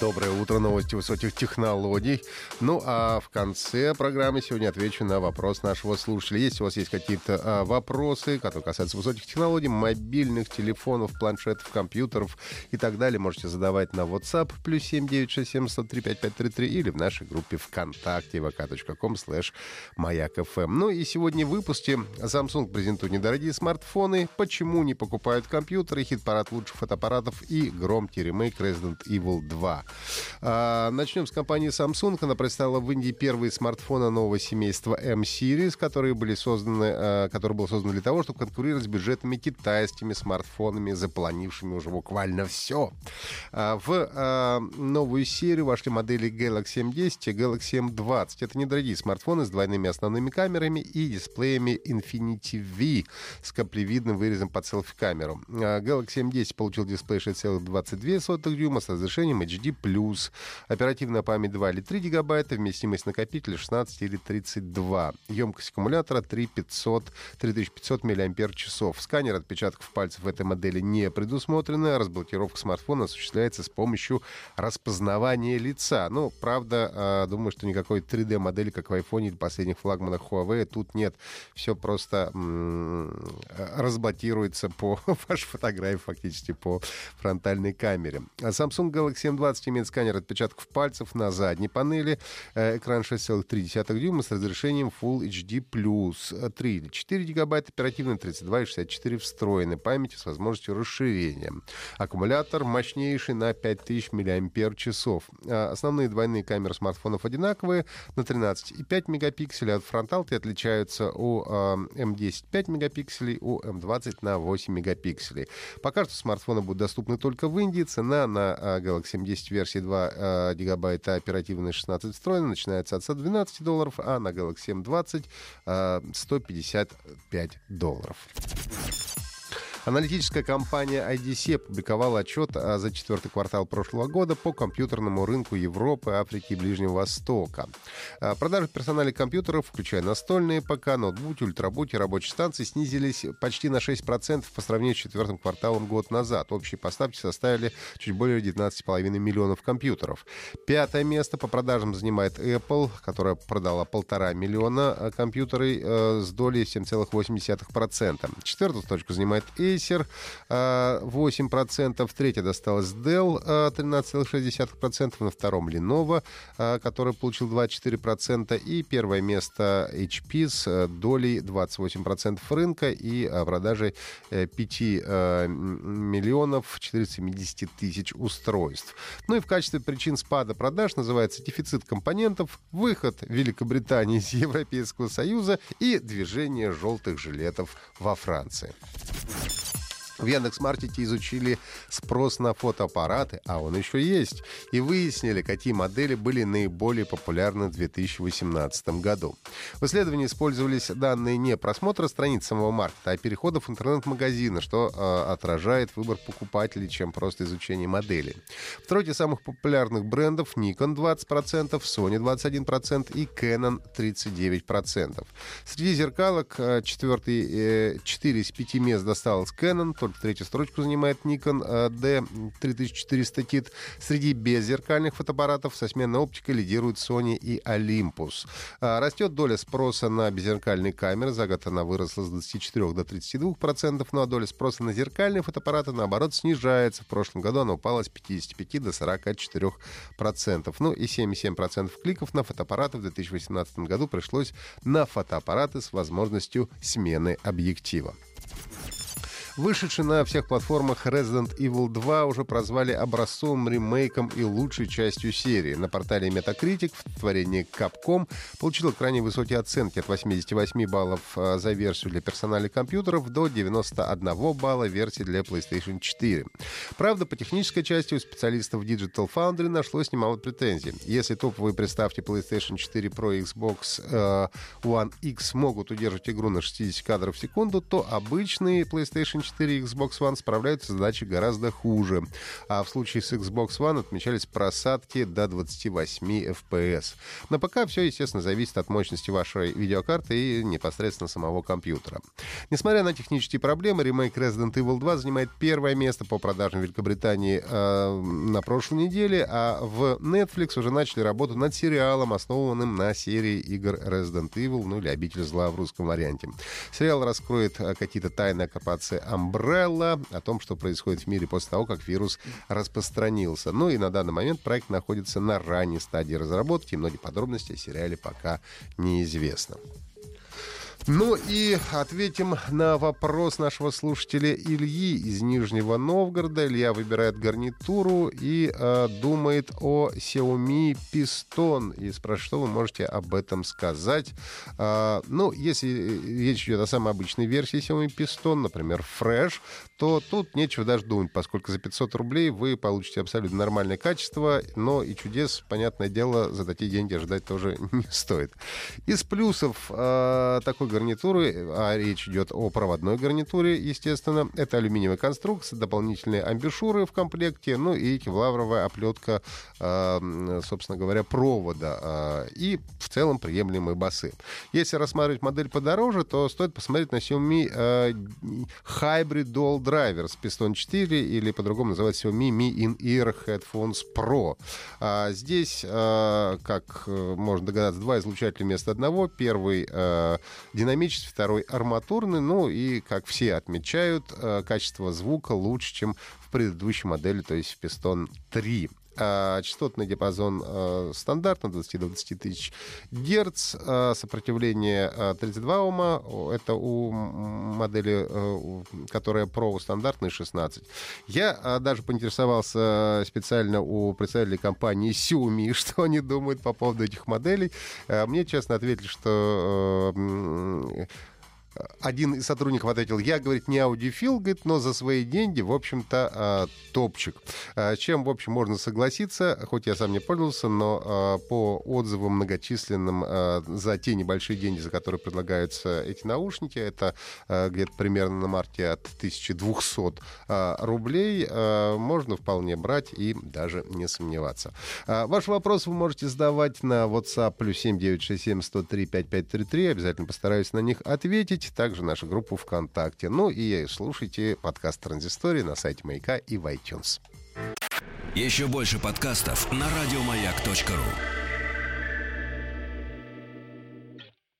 Доброе утро, новости высоких технологий. Ну, а в конце программы сегодня отвечу на вопрос нашего слушателя. Если у вас есть какие-то а, вопросы, которые касаются высоких технологий, мобильных телефонов, планшетов, компьютеров и так далее, можете задавать на WhatsApp плюс 7967 103 5533 или в нашей группе ВКонтакте vk.com слэш маяк.фм. Ну и сегодня в выпуске Samsung презентует недорогие смартфоны, почему не покупают компьютеры, хит-парад лучших фотоаппаратов и громкий ремейк Resident Evil 2. А, начнем с компании Samsung. Она представила в Индии первые смартфоны нового семейства M-Series, которые были созданы, а, которые было создано для того, чтобы конкурировать с бюджетными китайскими смартфонами, заполонившими уже буквально все. А, в новую серию вошли модели Galaxy M10 и Galaxy M20. Это недорогие смартфоны с двойными основными камерами и дисплеями Infinity V с каплевидным вырезом под селфи-камеру. Galaxy M10 получил дисплей 6,22 дюйма с разрешением HD+, оперативная память 2 или 3 гигабайта, вместимость накопителя 16 или 32, емкость аккумулятора 3500, 3500 мАч. Сканер отпечатков пальцев в этой модели не предусмотрено, разблокировка смартфона осуществляется с помощью распознавания лица. Ну, правда, а, думаю, что никакой 3D-модели, как в iPhone или последних флагманах Huawei, тут нет. Все просто разблокируется по вашей фотографии, фактически по фронтальной камере. А Samsung Galaxy M20 имеет сканер отпечатков пальцев на задней панели, э, экран 6,3 дюйма с разрешением Full HD+, 3 или 4 гигабайта оперативной, 32 и 64 встроенной памяти с возможностью расширения. Аккумулятор мощнейший на 5000 мАч. Основные двойные камеры смартфонов одинаковые на 13,5 мегапикселей, от фронталки отличаются у M10 5 мегапикселей, у M20 на 8 мегапикселей. Пока что смартфоны будут доступны только в Индии. Цена на Galaxy M10 версии 2 э, гигабайта оперативной 16 встроенной начинается от 112 долларов, а на Galaxy M20 э, 155 долларов. Аналитическая компания IDC опубликовала отчет за четвертый квартал прошлого года по компьютерному рынку Европы, Африки и Ближнего Востока. А, продажи персональных компьютеров, включая настольные ПК, ноутбуки, ультрабуки, рабочие станции, снизились почти на 6% по сравнению с четвертым кварталом год назад. Общие поставки составили чуть более 19,5 миллионов компьютеров. Пятое место по продажам занимает Apple, которая продала полтора миллиона а, компьютеров э, с долей 7,8%. Четвертую точку занимает Acer 8%, третья досталась Dell 13,6%, на втором Lenovo, который получил 24%, и первое место HP с долей 28% рынка и продажей 5 миллионов 470 тысяч устройств. Ну и в качестве причин спада продаж называется дефицит компонентов, выход Великобритании из Европейского Союза и движение желтых жилетов во Франции. В Яндекс.Маркете изучили спрос на фотоаппараты, а он еще есть, и выяснили, какие модели были наиболее популярны в 2018 году. В исследовании использовались данные не просмотра страниц самого маркета, а переходов интернет-магазина, что э, отражает выбор покупателей, чем просто изучение модели. В тройке самых популярных брендов Nikon 20%, Sony 21% и Canon 39%. Среди зеркалок э, четвертый, э, 4 из 5 мест досталось Canon, только третью строчку занимает Nikon D3400 Kit. Среди беззеркальных фотоаппаратов со сменной оптикой лидируют Sony и Olympus. А, растет доля спроса на беззеркальные камеры. За год она выросла с 24 до 32 процентов, ну а доля спроса на зеркальные фотоаппараты, наоборот, снижается. В прошлом году она упала с 55 до 44 процентов. Ну и 77 процентов кликов на фотоаппараты в 2018 году пришлось на фотоаппараты с возможностью смены объектива. Вышедший на всех платформах Resident Evil 2 уже прозвали образцовым ремейком и лучшей частью серии. На портале Metacritic в творении Capcom получила крайне высокие оценки от 88 баллов э, за версию для персональных компьютеров до 91 балла версии для PlayStation 4. Правда, по технической части у специалистов Digital Foundry нашлось немало претензий. Если топовые приставки PlayStation 4 Pro и Xbox э, One X могут удерживать игру на 60 кадров в секунду, то обычные PlayStation 4 и Xbox One справляются с задачей гораздо хуже. А в случае с Xbox One отмечались просадки до 28 FPS. На ПК все, естественно, зависит от мощности вашей видеокарты и непосредственно самого компьютера. Несмотря на технические проблемы, ремейк Resident Evil 2 занимает первое место по продажам в Великобритании э, на прошлой неделе, а в Netflix уже начали работу над сериалом, основанным на серии игр Resident Evil, ну или Обитель зла в русском варианте. Сериал раскроет э, какие-то тайны оккупации Umbrella, о том, что происходит в мире после того, как вирус распространился. Ну и на данный момент проект находится на ранней стадии разработки, и многие подробности о сериале пока неизвестно. Ну и ответим на вопрос нашего слушателя Ильи из Нижнего Новгорода. Илья выбирает гарнитуру и э, думает о Xiaomi Piston. И спрашивает, что вы можете об этом сказать. Э, ну, если речь идет о самой обычной версии Xiaomi Piston, например, Fresh, то тут нечего даже думать, поскольку за 500 рублей вы получите абсолютно нормальное качество, но и чудес, понятное дело, за такие деньги ждать тоже не стоит. Из плюсов э, такой гарнитуры, а речь идет о проводной гарнитуре, естественно, это алюминиевая конструкция, дополнительные амбушюры в комплекте, ну и кевларовая оплетка, э, собственно говоря, провода э, и в целом приемлемые басы. Если рассматривать модель подороже, то стоит посмотреть на Xiaomi э, Hybrid Dual Driver с Piston 4 или по-другому называется Xiaomi Mi In-Ear Headphones Pro. А здесь, как э, можно догадаться, два излучателя вместо одного. Первый динамический, второй арматурный. Ну и, как все отмечают, э, качество звука лучше, чем в предыдущей модели, то есть в Piston 3. А, частотный диапазон а, стандартно 20-20 тысяч герц, а, сопротивление 32 Ома, это у модели, которая Pro стандартный 16. Я даже поинтересовался специально у представителей компании Xiaomi, что они думают по поводу этих моделей. Мне честно ответили, что один из сотрудников ответил, я, говорит, не аудиофил, говорит, но за свои деньги, в общем-то, а, топчик. А, чем, в общем, можно согласиться, хоть я сам не пользовался, но а, по отзывам многочисленным за те небольшие деньги, за которые предлагаются эти наушники, это где-то примерно на марте от 1200 рублей, можно вполне брать и даже не сомневаться. Ваши вопросы вы можете задавать на WhatsApp плюс 7967 103 5533. Обязательно постараюсь на них ответить также нашу группу ВКонтакте. Ну и слушайте подкаст «Транзистория» на сайте Маяка и в iTunes. Еще больше подкастов на радиомаяк.ру